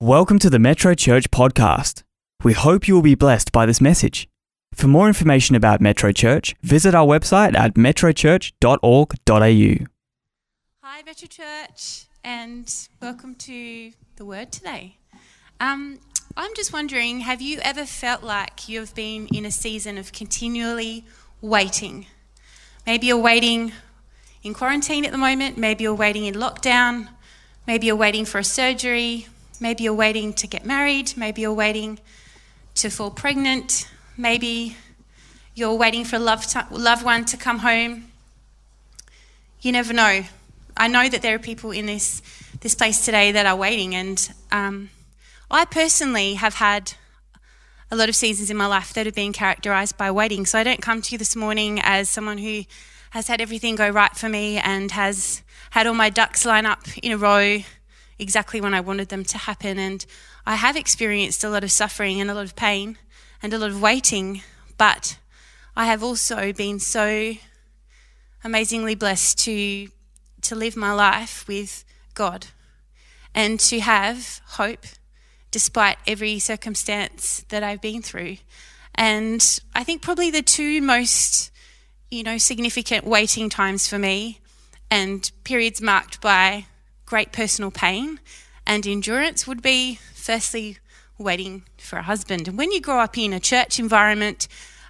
Welcome to the Metro Church podcast. We hope you will be blessed by this message. For more information about Metro Church, visit our website at metrochurch.org.au. Hi, Metro Church, and welcome to the Word today. Um, I'm just wondering have you ever felt like you've been in a season of continually waiting? Maybe you're waiting in quarantine at the moment, maybe you're waiting in lockdown, maybe you're waiting for a surgery, maybe you're waiting to get married, maybe you're waiting to fall pregnant, maybe you're waiting for a loved, loved one to come home. You never know. I know that there are people in this, this place today that are waiting, and um, I personally have had a lot of seasons in my life that have been characterized by waiting. So I don't come to you this morning as someone who has had everything go right for me and has had all my ducks line up in a row exactly when I wanted them to happen. And I have experienced a lot of suffering and a lot of pain and a lot of waiting, but I have also been so amazingly blessed to to live my life with God and to have hope despite every circumstance that I've been through. And I think probably the two most, you know, significant waiting times for me and periods marked by great personal pain and endurance would be firstly waiting for a husband. And when you grow up in a church environment,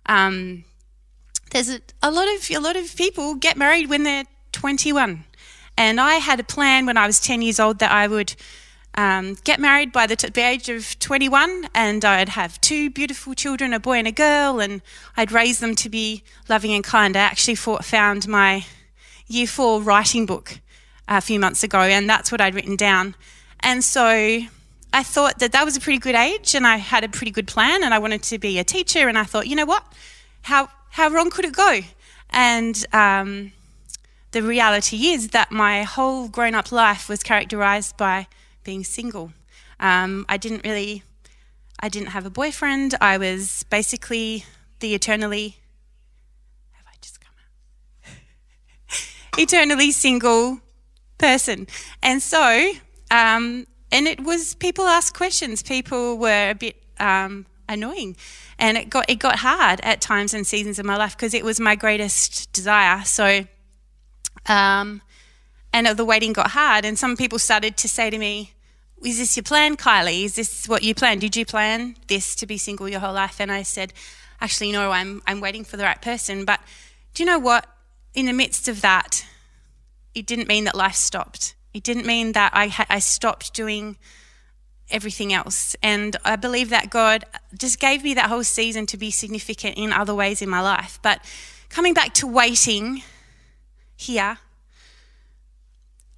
um, there's a, a, lot of a lot of people get married when they're 21, and I had a plan when I was 10 years old that I would um, get married by the, t- the, age of 21, and I'd have two beautiful children, a boy and a girl, and I'd raise them to be loving and kind. I actually fought, found my year four writing book a few months ago, and that's what I'd written down. And so I thought that that was a pretty good age, and I had a pretty good plan, and I wanted to be a teacher. And I thought, you know what? How how wrong could it go? And um, the reality is that my whole grown up life was characterized by being single. Um, I didn't really, I didn't have a boyfriend. I was basically the eternally, have I just come out? eternally single person. And so, um, and it was people asked questions. People were a bit um, annoying, and it got it got hard at times and seasons of my life because it was my greatest desire. So, um, and the waiting got hard, and some people started to say to me, "Is this your plan, Kylie? Is this what you planned? Did you plan this to be single your whole life?" And I said, "Actually, no. I'm I'm waiting for the right person." But do you know what? In the midst of that, it didn't mean that life stopped. It didn't mean that I, I stopped doing everything else. And I believe that God just gave me that whole season to be significant in other ways in my life. But coming back to waiting here,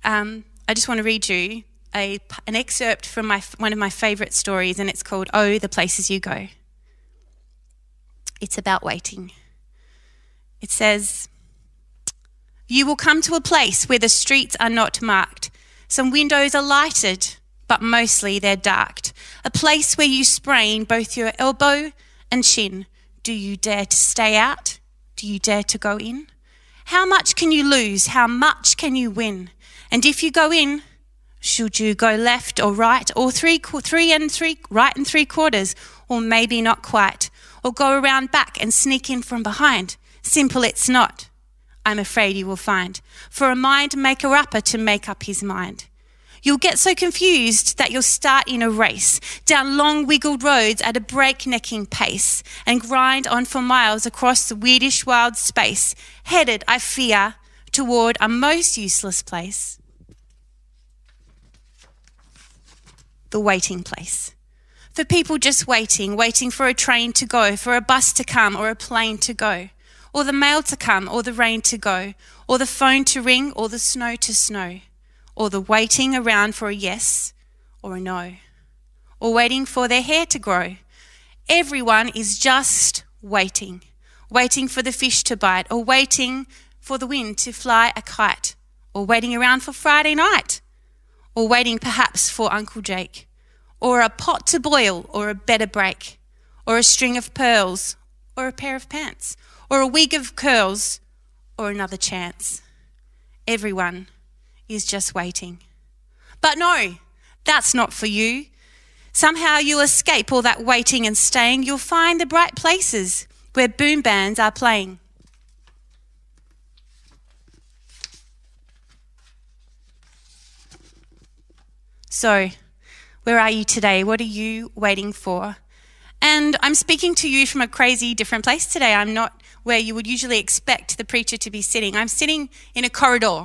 um, I just want to read you a, an excerpt from my, one of my favourite stories, and it's called Oh, the Places You Go. It's about waiting. It says, you will come to a place where the streets are not marked. Some windows are lighted, but mostly they're darked. A place where you sprain both your elbow and shin. Do you dare to stay out? Do you dare to go in? How much can you lose? How much can you win? And if you go in, should you go left or right, or three, three and three, right and three quarters, or maybe not quite, or go around back and sneak in from behind? Simple it's not. I'm afraid you will find, for a mind maker upper to make up his mind. You'll get so confused that you'll start in a race down long wiggled roads at a breaknecking pace and grind on for miles across the weirdish wild space, headed, I fear, toward a most useless place. The waiting place. For people just waiting, waiting for a train to go, for a bus to come, or a plane to go or the mail to come, or the rain to go, or the phone to ring, or the snow to snow, or the waiting around for a yes or a no, or waiting for their hair to grow. Everyone is just waiting, waiting for the fish to bite, or waiting for the wind to fly a kite, or waiting around for Friday night, or waiting perhaps for Uncle Jake, or a pot to boil, or a better break, or a string of pearls, or a pair of pants or a wig of curls, or another chance. Everyone is just waiting. But no, that's not for you. Somehow you'll escape all that waiting and staying. You'll find the bright places where boom bands are playing. So, where are you today? What are you waiting for? And I'm speaking to you from a crazy different place today. I'm not where you would usually expect the preacher to be sitting. I'm sitting in a corridor.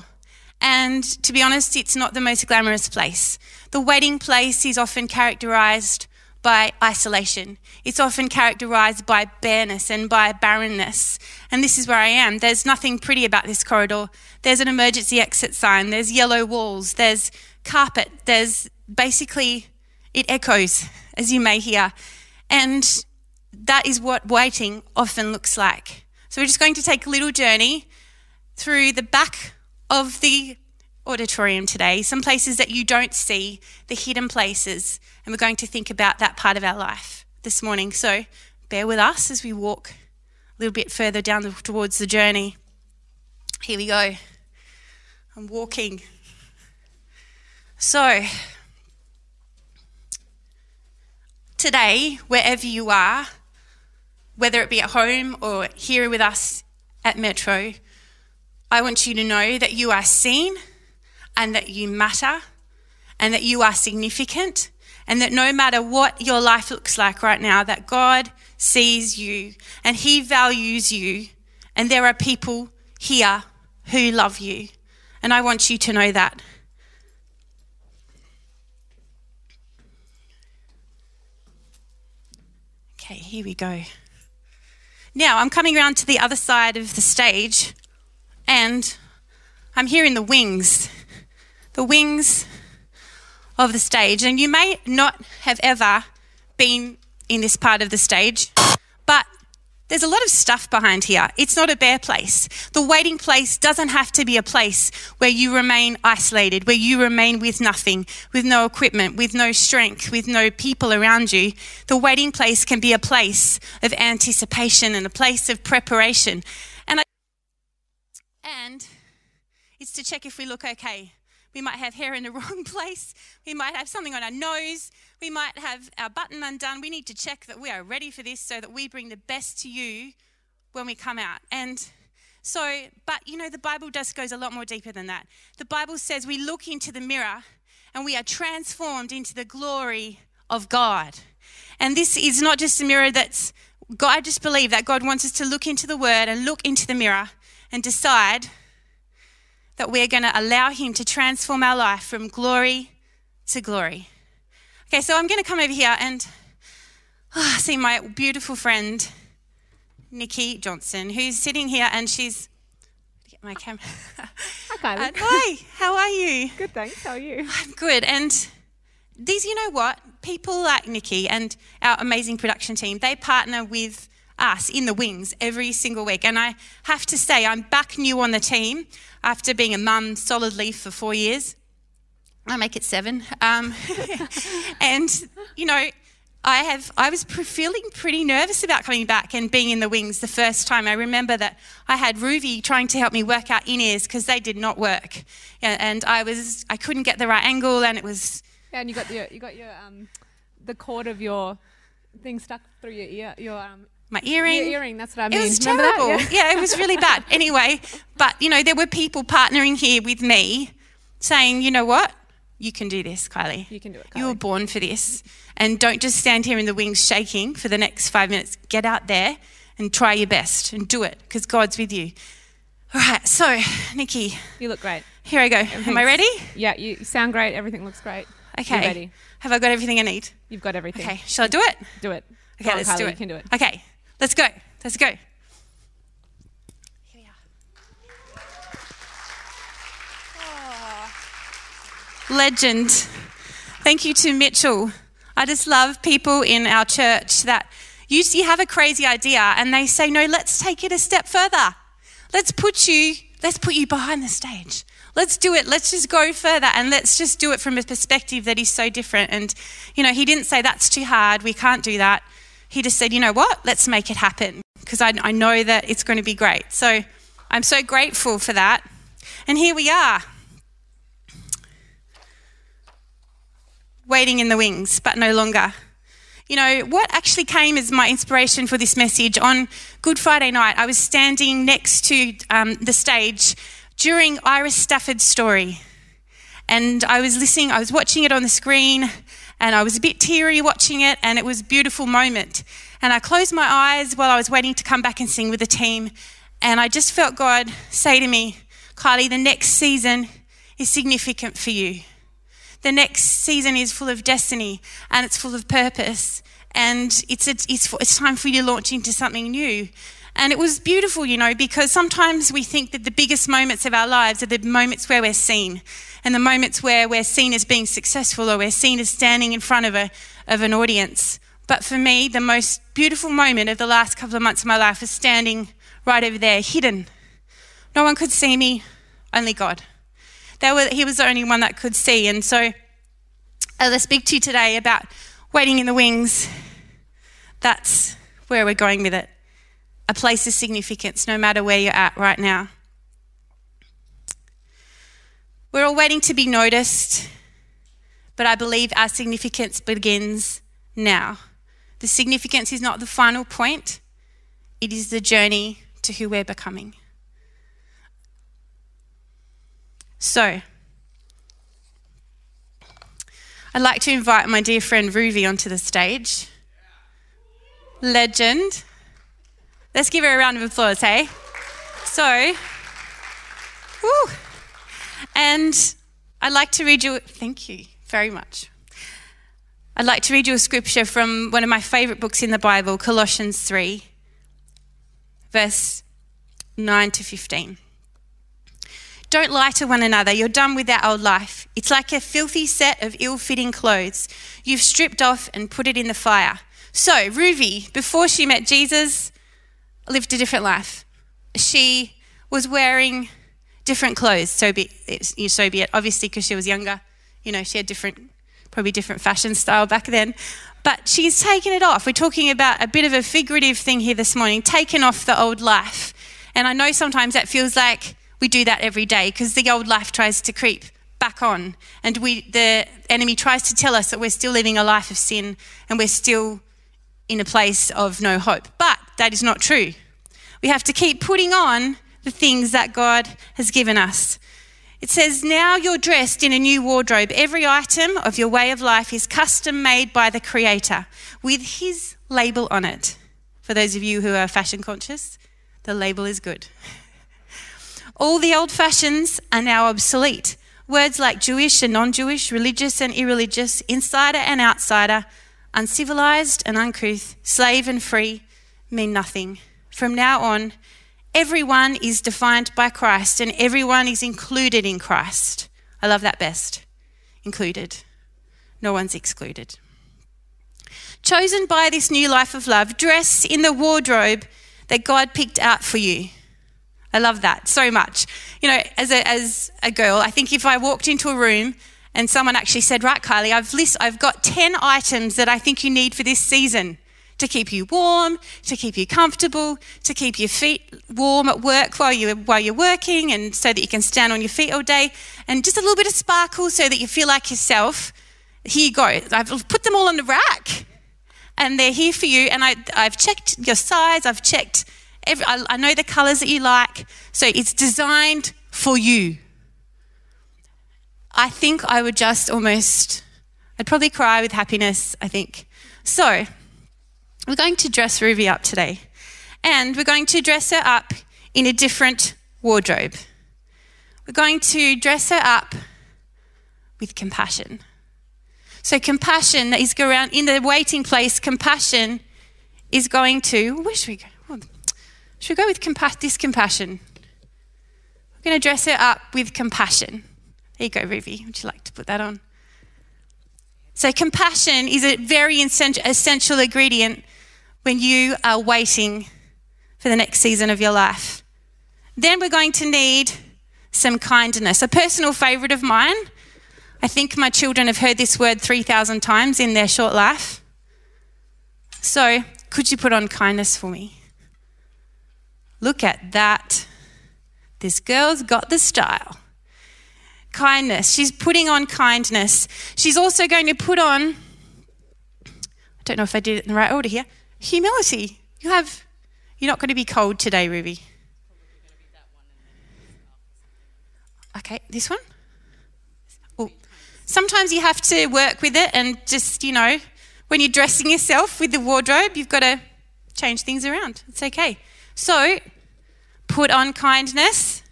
And to be honest, it's not the most glamorous place. The waiting place is often characterized by isolation. It's often characterized by bareness and by barrenness. And this is where I am. There's nothing pretty about this corridor. There's an emergency exit sign, there's yellow walls, there's carpet, there's basically, it echoes, as you may hear. And that is what waiting often looks like. So we're just going to take a little journey through the back of the auditorium today, some places that you don't see, the hidden places, and we're going to think about that part of our life this morning. So bear with us as we walk a little bit further down the, towards the journey. Here we go. I'm walking. So, today, wherever you are, whether it be at home or here with us at Metro, I want you to know that you are seen and that you matter and that you are significant and that no matter what your life looks like right now, that God sees you and He values you, and there are people here who love you. And I want you to know that. Okay, here we go. Now I'm coming around to the other side of the stage and I'm here in the wings, the wings of the stage. And you may not have ever been in this part of the stage, but there's a lot of stuff behind here. It's not a bare place. The waiting place doesn't have to be a place where you remain isolated, where you remain with nothing, with no equipment, with no strength, with no people around you. The waiting place can be a place of anticipation and a place of preparation. And, I, and it's to check if we look okay. We might have hair in the wrong place. We might have something on our nose. We might have our button undone. We need to check that we are ready for this so that we bring the best to you when we come out. And so, but you know, the Bible just goes a lot more deeper than that. The Bible says we look into the mirror and we are transformed into the glory of God. And this is not just a mirror that's, God, I just believe that God wants us to look into the Word and look into the mirror and decide that we're going to allow Him to transform our life from glory to glory. Okay, so I'm going to come over here and oh, see my beautiful friend, Nikki Johnson, who's sitting here and she's. Get my camera. Hi. Uh, hi, how are you? Good, thanks. How are you? I'm good. And these, you know what? People like Nikki and our amazing production team, they partner with us in the wings every single week. And I have to say, I'm back new on the team after being a mum solidly for four years. I make it seven. Um, and, you know, I have I was feeling pretty nervous about coming back and being in the wings the first time. I remember that I had Ruby trying to help me work out in ears because they did not work, and I was I couldn't get the right angle, and it was Yeah, and you got your you got your um the cord of your thing stuck through your ear your um my earring. your earring. That's what I mean. It was Remember that? terrible. Yeah. yeah, it was really bad. Anyway, but you know, there were people partnering here with me saying, you know what? You can do this, Kylie. You can do it, You were born for this. And don't just stand here in the wings shaking for the next five minutes. Get out there and try your best and do it because God's with you. All right, so, Nikki, You look great. here I go. Am I ready? Yeah, you sound great. Everything looks great. Okay. You're ready. Have I got everything I need? You've got everything. Okay, shall I do it? Do it. Okay, on, let's Kylie, do it. You can do it. Okay, let's go. Let's go. Here we are. Legend. Thank you to Mitchell. I just love people in our church that you, you have a crazy idea and they say, no, let's take it a step further. Let's put you, let's put you behind the stage. Let's do it. Let's just go further and let's just do it from a perspective that is so different. And, you know, he didn't say that's too hard. We can't do that. He just said, you know what? Let's make it happen because I, I know that it's going to be great. So I'm so grateful for that. And here we are. waiting in the wings, but no longer. You know, what actually came as my inspiration for this message on Good Friday night, I was standing next to um, the stage during Iris Stafford's story. And I was listening, I was watching it on the screen, and I was a bit teary watching it, and it was a beautiful moment. And I closed my eyes while I was waiting to come back and sing with the team, and I just felt God say to me, Kylie, the next season is significant for you. The next season is full of destiny and it's full of purpose. And it's, a, it's, it's time for you to launch into something new. And it was beautiful, you know, because sometimes we think that the biggest moments of our lives are the moments where we're seen and the moments where we're seen as being successful or we're seen as standing in front of, a, of an audience. But for me, the most beautiful moment of the last couple of months of my life was standing right over there, hidden. No one could see me, only God. Were, he was the only one that could see. And so, uh, as I speak to you today about waiting in the wings, that's where we're going with it. A place of significance, no matter where you're at right now. We're all waiting to be noticed, but I believe our significance begins now. The significance is not the final point, it is the journey to who we're becoming. So, I'd like to invite my dear friend Ruby onto the stage. Legend. Let's give her a round of applause, hey? So, whew. and I'd like to read you, thank you very much. I'd like to read you a scripture from one of my favorite books in the Bible, Colossians 3, verse 9 to 15. Don't lie to one another. You're done with that old life. It's like a filthy set of ill fitting clothes. You've stripped off and put it in the fire. So, Ruby, before she met Jesus, lived a different life. She was wearing different clothes, so be, so be it, obviously, because she was younger. You know, she had different, probably different fashion style back then. But she's taken it off. We're talking about a bit of a figurative thing here this morning, taken off the old life. And I know sometimes that feels like we do that every day because the old life tries to creep back on. And we, the enemy tries to tell us that we're still living a life of sin and we're still in a place of no hope. But that is not true. We have to keep putting on the things that God has given us. It says, Now you're dressed in a new wardrobe. Every item of your way of life is custom made by the Creator with His label on it. For those of you who are fashion conscious, the label is good. All the old fashions are now obsolete. Words like Jewish and non Jewish, religious and irreligious, insider and outsider, uncivilized and uncouth, slave and free mean nothing. From now on, everyone is defined by Christ and everyone is included in Christ. I love that best. Included. No one's excluded. Chosen by this new life of love, dress in the wardrobe that God picked out for you. I love that so much. You know, as a, as a girl, I think if I walked into a room and someone actually said, Right, Kylie, I've, list, I've got 10 items that I think you need for this season to keep you warm, to keep you comfortable, to keep your feet warm at work while you're, while you're working, and so that you can stand on your feet all day, and just a little bit of sparkle so that you feel like yourself. Here you go. I've put them all on the rack, and they're here for you. And I, I've checked your size, I've checked Every, I, I know the colors that you like. So it's designed for you. I think I would just almost, I'd probably cry with happiness, I think. So, we're going to dress Ruby up today. And we're going to dress her up in a different wardrobe. We're going to dress her up with compassion. So, compassion is go around in the waiting place, compassion is going to, where should we go? Should we go with compa- this compassion? We're going to dress her up with compassion. There you go, Ruby. Would you like to put that on? So, compassion is a very essential ingredient when you are waiting for the next season of your life. Then we're going to need some kindness. A personal favourite of mine, I think my children have heard this word 3,000 times in their short life. So, could you put on kindness for me? Look at that. This girl's got the style. Kindness. She's putting on kindness. She's also going to put on, I don't know if I did it in the right order here, humility. You have, you're not going to be cold today, Ruby. Okay, this one? Oh, sometimes you have to work with it and just, you know, when you're dressing yourself with the wardrobe, you've got to change things around. It's okay. So, put on kindness.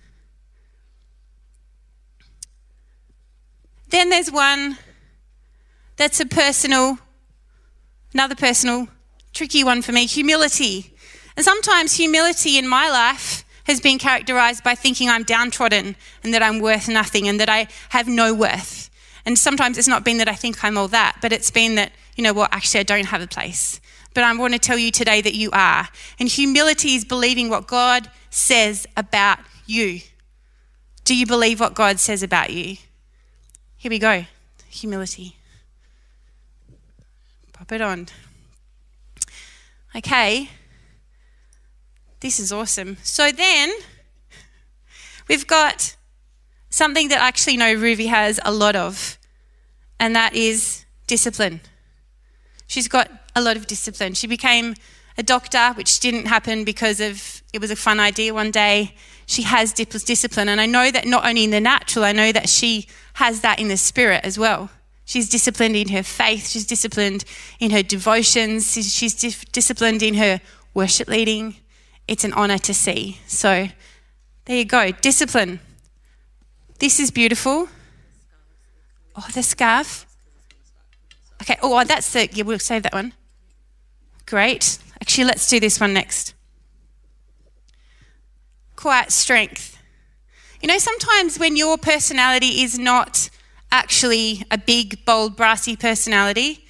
Then there's one that's a personal, another personal, tricky one for me humility. And sometimes humility in my life has been characterized by thinking I'm downtrodden and that I'm worth nothing and that I have no worth. And sometimes it's not been that I think I'm all that, but it's been that, you know what, actually I don't have a place. But I want to tell you today that you are. And humility is believing what God says about you. Do you believe what God says about you? Here we go humility. Pop it on. Okay. This is awesome. So then we've got something that I actually know Ruby has a lot of, and that is discipline. She's got a lot of discipline. She became a doctor, which didn't happen because of it was a fun idea one day. She has discipline, and I know that not only in the natural, I know that she has that in the spirit as well. She's disciplined in her faith, she's disciplined in her devotions, she's disciplined in her worship leading. It's an honor to see. So there you go, discipline. This is beautiful. Oh, the scarf. Okay, oh, that's the, yeah, we'll save that one. Great. Actually, let's do this one next. Quiet strength. You know, sometimes when your personality is not actually a big, bold, brassy personality,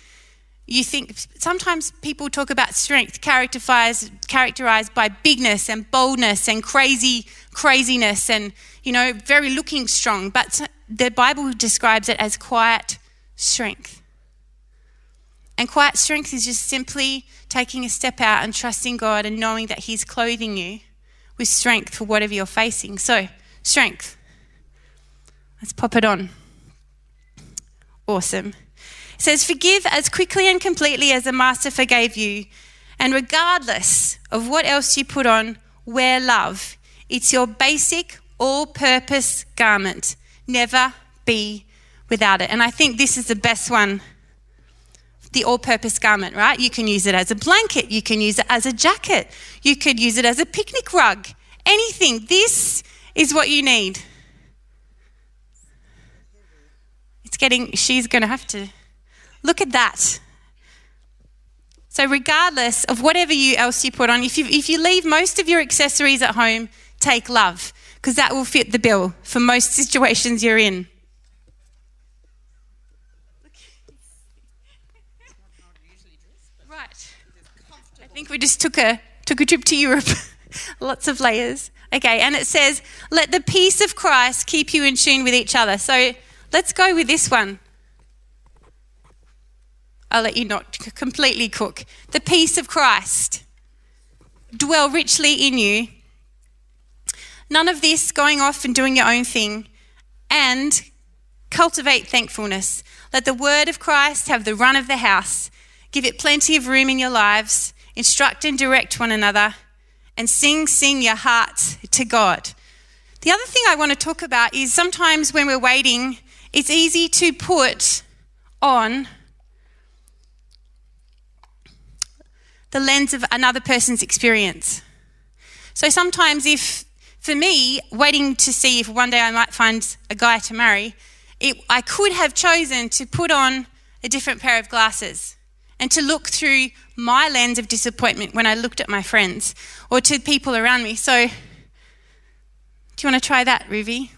you think sometimes people talk about strength characterized, by bigness and boldness and crazy craziness and you know very looking strong. But the bible describes it as quiet strength. And quiet strength is just simply taking a step out and trusting god and knowing that he's clothing you with strength for whatever you're facing so strength let's pop it on awesome it says, Forgive as quickly and completely as the Master forgave you. And regardless of what else you put on, wear love. It's your basic, all purpose garment. Never be without it. And I think this is the best one the all purpose garment, right? You can use it as a blanket, you can use it as a jacket, you could use it as a picnic rug, anything. This is what you need. It's getting, she's going to have to. Look at that. So, regardless of whatever you else you put on, if you, if you leave most of your accessories at home, take love, because that will fit the bill for most situations you're in. Right. I think we just took a, took a trip to Europe. Lots of layers. Okay, and it says, let the peace of Christ keep you in tune with each other. So, let's go with this one. I'll let you not completely cook. The peace of Christ dwell richly in you. None of this going off and doing your own thing. And cultivate thankfulness. Let the word of Christ have the run of the house. Give it plenty of room in your lives. Instruct and direct one another. And sing, sing your hearts to God. The other thing I want to talk about is sometimes when we're waiting, it's easy to put on the lens of another person's experience. So sometimes, if for me, waiting to see if one day I might find a guy to marry, it, I could have chosen to put on a different pair of glasses and to look through my lens of disappointment when I looked at my friends or to people around me. So, do you want to try that, Ruby?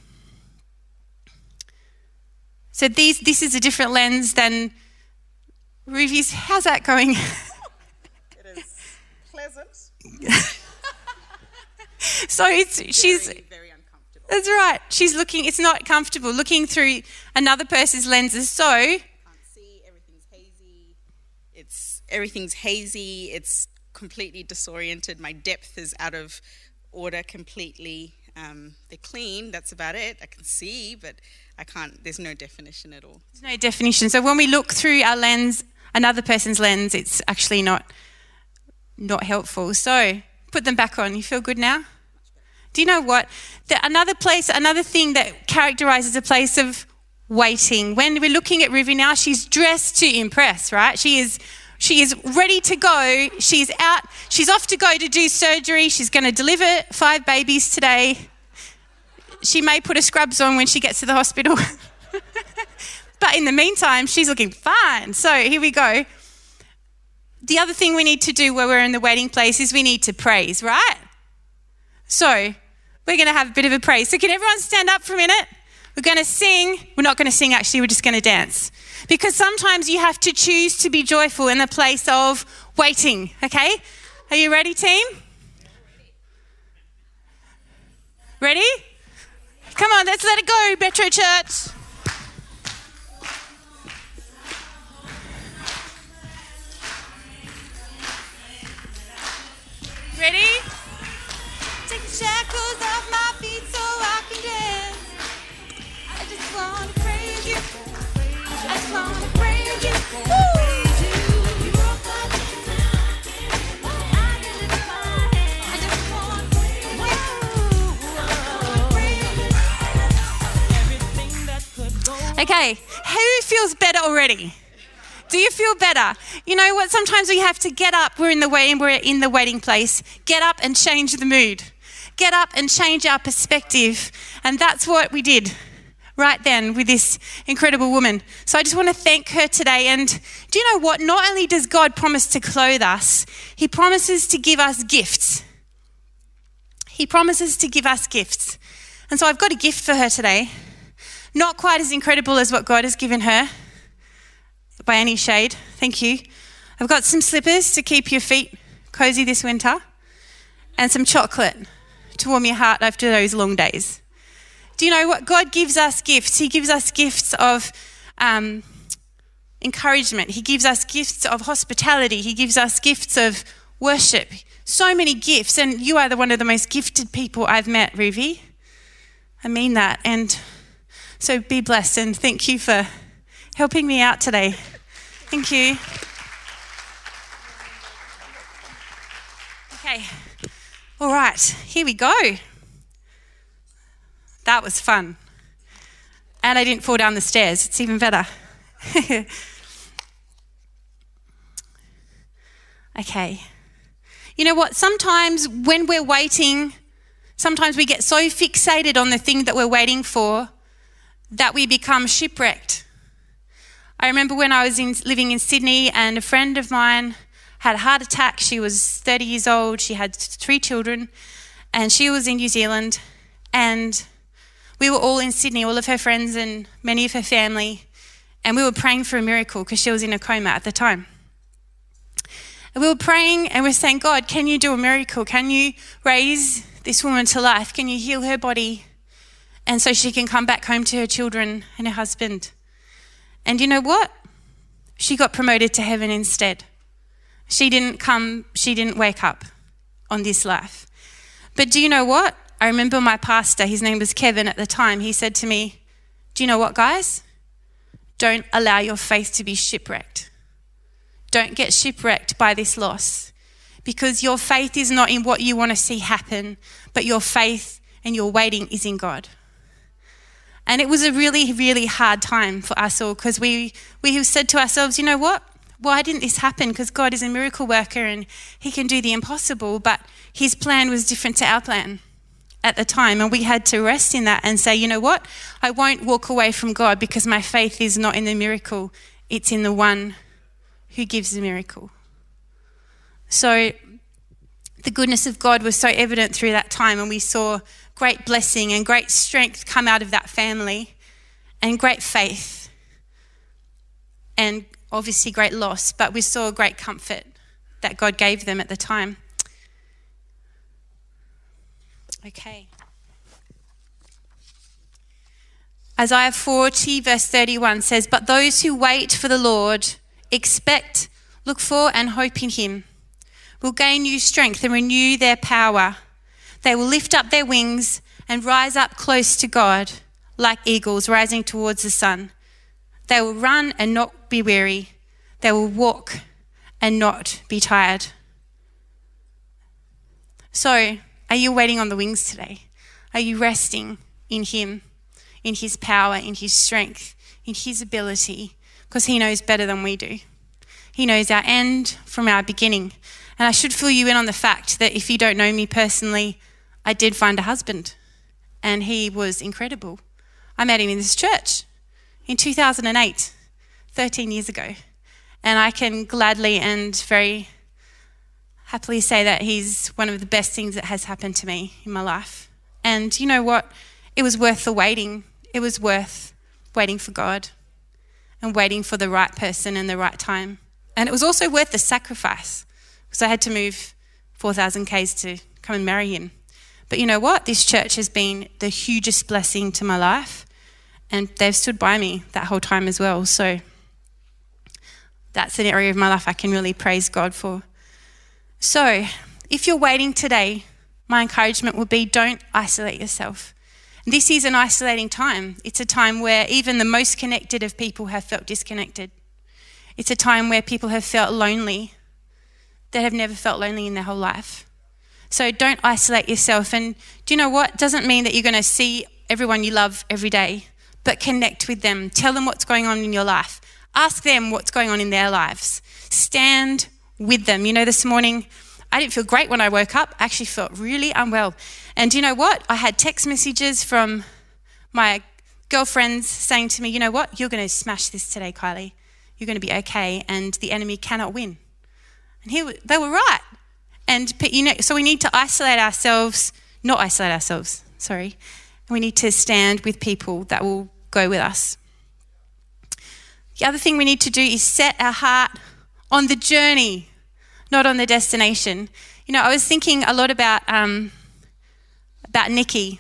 So these, this is a different lens than Ruby's. How's that going? It is pleasant. so it's she's very, very uncomfortable. that's right. She's looking. It's not comfortable looking through another person's lenses. So Can't see. Everything's hazy. It's everything's hazy. It's completely disoriented. My depth is out of order completely. Um, they're clean. That's about it. I can see, but I can't, there's no definition at all. There's no definition. So when we look through our lens, another person's lens, it's actually not not helpful. So put them back on. You feel good now? Do you know what? The, another place, another thing that characterizes a place of waiting. When we're looking at Ruby now, she's dressed to impress, right? She is she is ready to go. She's out. She's off to go to do surgery. She's going to deliver five babies today. She may put her scrubs on when she gets to the hospital. but in the meantime, she's looking fine. So here we go. The other thing we need to do while we're in the waiting place is we need to praise, right? So we're going to have a bit of a praise. So can everyone stand up for a minute? We're going to sing. We're not going to sing, actually, we're just going to dance. Because sometimes you have to choose to be joyful in the place of waiting, okay? Are you ready, team? Ready? Come on, let's let it go, Metro Church. Ready? Take the shackles off my Okay, who feels better already? Do you feel better? You know what? Sometimes we have to get up. We're in the way, we're in the waiting place. Get up and change the mood. Get up and change our perspective. And that's what we did right then with this incredible woman. So I just want to thank her today. And do you know what? Not only does God promise to clothe us, He promises to give us gifts. He promises to give us gifts. And so I've got a gift for her today. Not quite as incredible as what God has given her by any shade. Thank you. I've got some slippers to keep your feet cozy this winter and some chocolate to warm your heart after those long days. Do you know what? God gives us gifts. He gives us gifts of um, encouragement, He gives us gifts of hospitality, He gives us gifts of worship. So many gifts. And you are the, one of the most gifted people I've met, Ruby. I mean that. And so be blessed and thank you for helping me out today. Thank you. Okay. All right, here we go. That was fun. And I didn't fall down the stairs. It's even better. okay. You know what? Sometimes when we're waiting, sometimes we get so fixated on the thing that we're waiting for that we become shipwrecked. I remember when I was in, living in Sydney and a friend of mine had a heart attack. She was 30 years old, she had three children, and she was in New Zealand. And we were all in Sydney, all of her friends and many of her family, and we were praying for a miracle because she was in a coma at the time. And we were praying and we are saying, God, can you do a miracle? Can you raise this woman to life? Can you heal her body? And so she can come back home to her children and her husband. And you know what? She got promoted to heaven instead. She didn't come, she didn't wake up on this life. But do you know what? I remember my pastor, his name was Kevin at the time, he said to me, Do you know what, guys? Don't allow your faith to be shipwrecked. Don't get shipwrecked by this loss because your faith is not in what you want to see happen, but your faith and your waiting is in God. And it was a really, really hard time for us all because we, we have said to ourselves, you know what? Why didn't this happen? Because God is a miracle worker and He can do the impossible, but His plan was different to our plan at the time. And we had to rest in that and say, you know what? I won't walk away from God because my faith is not in the miracle, it's in the one who gives the miracle. So the goodness of God was so evident through that time, and we saw great blessing and great strength come out of that family, and great faith, and obviously great loss, but we saw great comfort that God gave them at the time. Okay. Isaiah 40, verse 31 says, But those who wait for the Lord expect, look for, and hope in Him will gain new strength and renew their power. They will lift up their wings and rise up close to God like eagles rising towards the sun. They will run and not be weary. They will walk and not be tired. So, are you waiting on the wings today? Are you resting in Him, in His power, in His strength, in His ability? Because He knows better than we do. He knows our end from our beginning. And I should fill you in on the fact that if you don't know me personally, I did find a husband, and he was incredible. I met him in this church in 2008, 13 years ago. And I can gladly and very happily say that he's one of the best things that has happened to me in my life. And you know what? It was worth the waiting. It was worth waiting for God and waiting for the right person and the right time. And it was also worth the sacrifice because I had to move 4,000 Ks to come and marry him. But you know what? This church has been the hugest blessing to my life, and they've stood by me that whole time as well. So that's an area of my life I can really praise God for. So, if you're waiting today, my encouragement would be don't isolate yourself. This is an isolating time. It's a time where even the most connected of people have felt disconnected. It's a time where people have felt lonely that have never felt lonely in their whole life. So don't isolate yourself. And do you know what? Doesn't mean that you're going to see everyone you love every day, but connect with them. Tell them what's going on in your life. Ask them what's going on in their lives. Stand with them. You know, this morning, I didn't feel great when I woke up. I actually felt really unwell. And do you know what? I had text messages from my girlfriends saying to me, you know what? You're going to smash this today, Kylie. You're going to be okay, and the enemy cannot win. And he, they were right. And you know, so we need to isolate ourselves, not isolate ourselves, sorry. We need to stand with people that will go with us. The other thing we need to do is set our heart on the journey, not on the destination. You know, I was thinking a lot about um, about Nikki,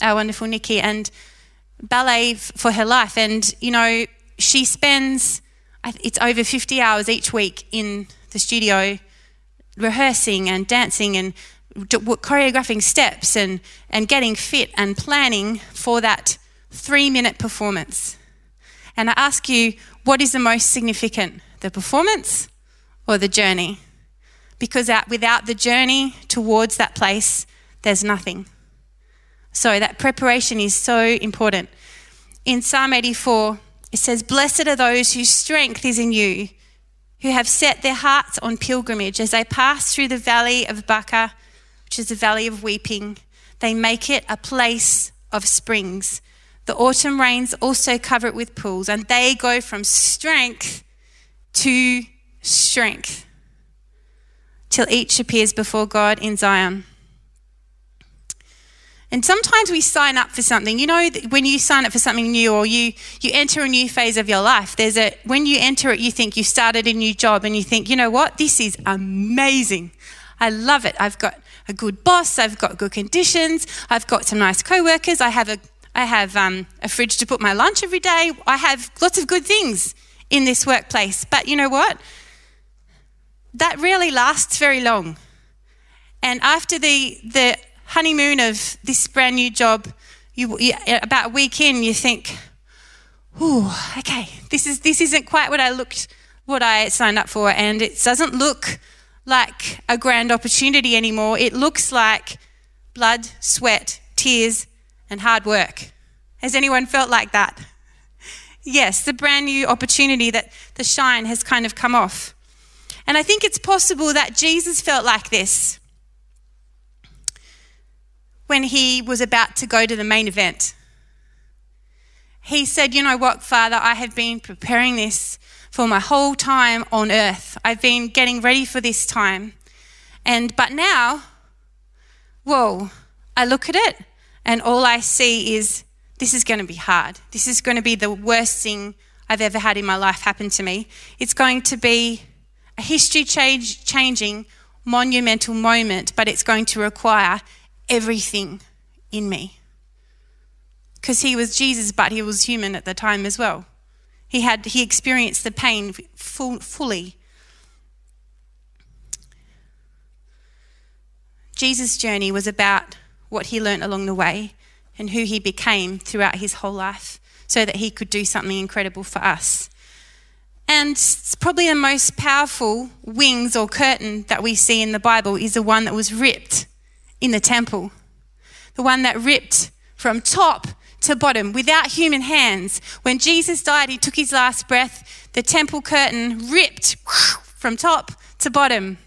our wonderful Nikki, and ballet for her life. And you know, she spends it's over 50 hours each week in the studio rehearsing and dancing and choreographing steps and, and getting fit and planning for that three minute performance. And I ask you, what is the most significant, the performance or the journey? Because without the journey towards that place, there's nothing. So that preparation is so important. In Psalm 84, it says, Blessed are those whose strength is in you who have set their hearts on pilgrimage as they pass through the valley of Baca, which is the valley of weeping. They make it a place of springs. The autumn rains also cover it with pools, and they go from strength to strength till each appears before God in Zion. And sometimes we sign up for something. You know, when you sign up for something new or you, you enter a new phase of your life, there's a, when you enter it, you think you started a new job and you think, you know what, this is amazing. I love it. I've got a good boss. I've got good conditions. I've got some nice co-workers. I have a, I have um, a fridge to put my lunch every day. I have lots of good things in this workplace. But you know what? That really lasts very long. And after the, the honeymoon of this brand new job, you, you, about a week in, you think, "Ooh, okay, this is this isn't quite what I looked, what I signed up for, and it doesn't look like a grand opportunity anymore. It looks like blood, sweat, tears, and hard work." Has anyone felt like that? Yes, the brand new opportunity that the shine has kind of come off. And I think it's possible that Jesus felt like this when he was about to go to the main event. He said, You know what, Father, I have been preparing this for my whole time on earth. I've been getting ready for this time. And but now, whoa, I look at it and all I see is this is going to be hard. This is going to be the worst thing I've ever had in my life happen to me. It's going to be a history change, changing, monumental moment, but it's going to require everything in me. Because he was Jesus, but he was human at the time as well. He had he experienced the pain full, fully. Jesus' journey was about what he learnt along the way, and who he became throughout his whole life so that he could do something incredible for us. And it's probably the most powerful wings or curtain that we see in the Bible is the one that was ripped in the temple. The one that ripped from top to bottom without human hands. When Jesus died, he took his last breath, the temple curtain ripped from top to bottom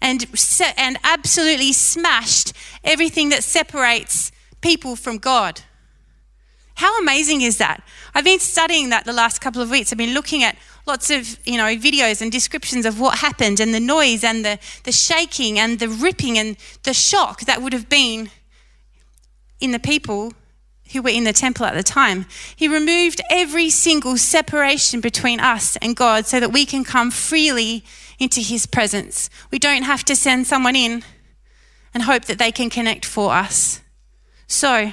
and, and absolutely smashed everything that separates people from God. How amazing is that? I've been studying that the last couple of weeks. I've been looking at lots of you know videos and descriptions of what happened and the noise and the, the shaking and the ripping and the shock that would have been in the people who were in the temple at the time. He removed every single separation between us and God so that we can come freely into His presence. We don't have to send someone in and hope that they can connect for us. So,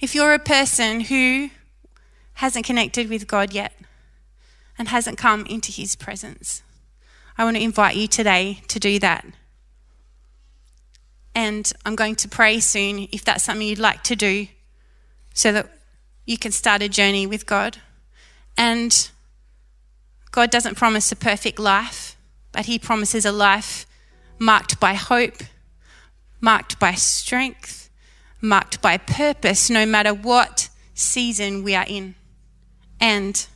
if you're a person who hasn't connected with God yet and hasn't come into His presence, I want to invite you today to do that. And I'm going to pray soon if that's something you'd like to do so that you can start a journey with God. And God doesn't promise a perfect life, but He promises a life marked by hope, marked by strength, marked by purpose, no matter what season we are in. And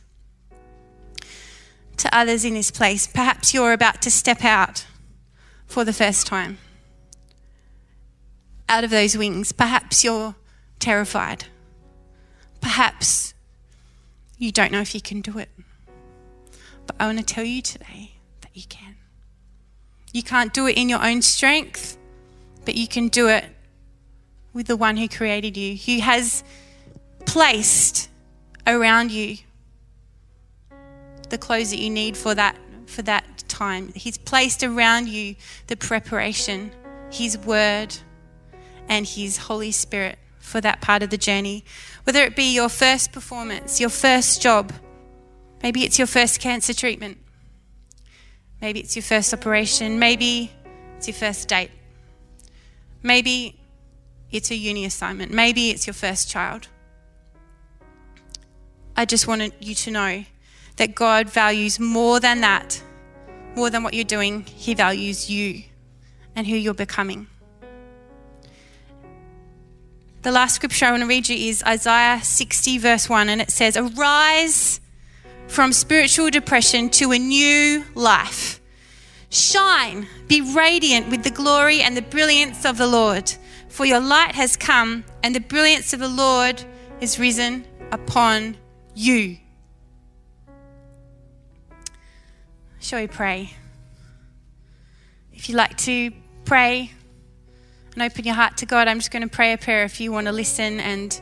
to others in this place, perhaps you're about to step out for the first time out of those wings. Perhaps you're terrified. Perhaps you don't know if you can do it. But I want to tell you today that you can. You can't do it in your own strength, but you can do it with the one who created you, who has placed around you the clothes that you need for that for that time. He's placed around you the preparation, his word, and His Holy Spirit for that part of the journey. Whether it be your first performance, your first job, maybe it's your first cancer treatment, maybe it's your first operation, maybe it's your first date, maybe it's a uni assignment, maybe it's your first child. I just wanted you to know that God values more than that, more than what you're doing. He values you and who you're becoming. The last scripture I want to read you is Isaiah 60, verse 1, and it says, Arise from spiritual depression to a new life. Shine, be radiant with the glory and the brilliance of the Lord, for your light has come, and the brilliance of the Lord is risen upon you. Shall we pray? If you'd like to pray, and open your heart to God, I'm just going to pray a prayer if you want to listen and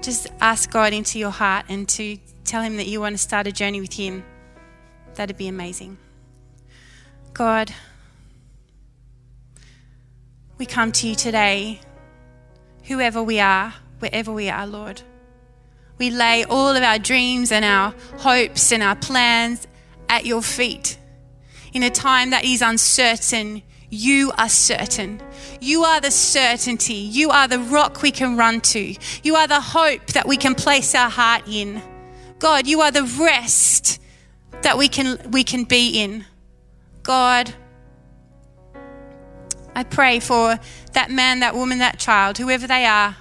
just ask God into your heart and to tell Him that you want to start a journey with Him. That'd be amazing. God, we come to you today, whoever we are, wherever we are, Lord. We lay all of our dreams and our hopes and our plans at your feet. In a time that is uncertain, you are certain. You are the certainty. You are the rock we can run to. You are the hope that we can place our heart in. God, you are the rest that we can, we can be in. God, I pray for that man, that woman, that child, whoever they are,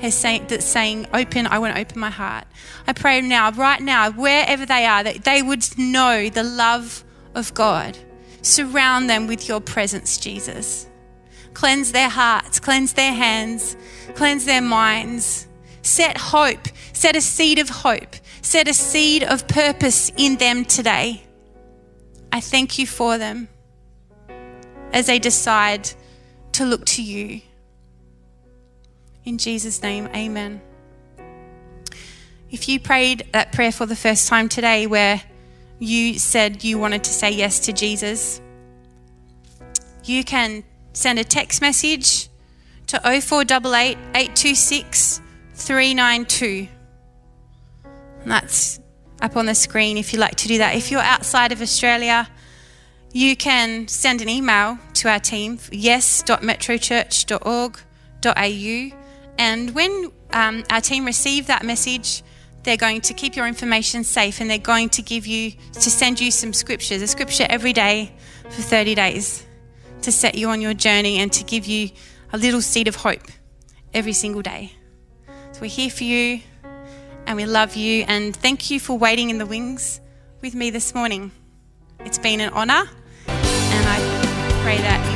has saying, that's saying, open, I want to open my heart. I pray now, right now, wherever they are, that they would know the love of God Surround them with your presence, Jesus. Cleanse their hearts, cleanse their hands, cleanse their minds. Set hope, set a seed of hope, set a seed of purpose in them today. I thank you for them as they decide to look to you. In Jesus' name, amen. If you prayed that prayer for the first time today, where you said you wanted to say yes to Jesus, you can send a text message to 0488 826 392. That's up on the screen if you like to do that. If you're outside of Australia, you can send an email to our team, yes.metrochurch.org.au, And when um, our team receive that message, they're going to keep your information safe and they're going to give you, to send you some scriptures, a scripture every day for 30 days to set you on your journey and to give you a little seed of hope every single day. So we're here for you and we love you and thank you for waiting in the wings with me this morning. It's been an honour and I pray that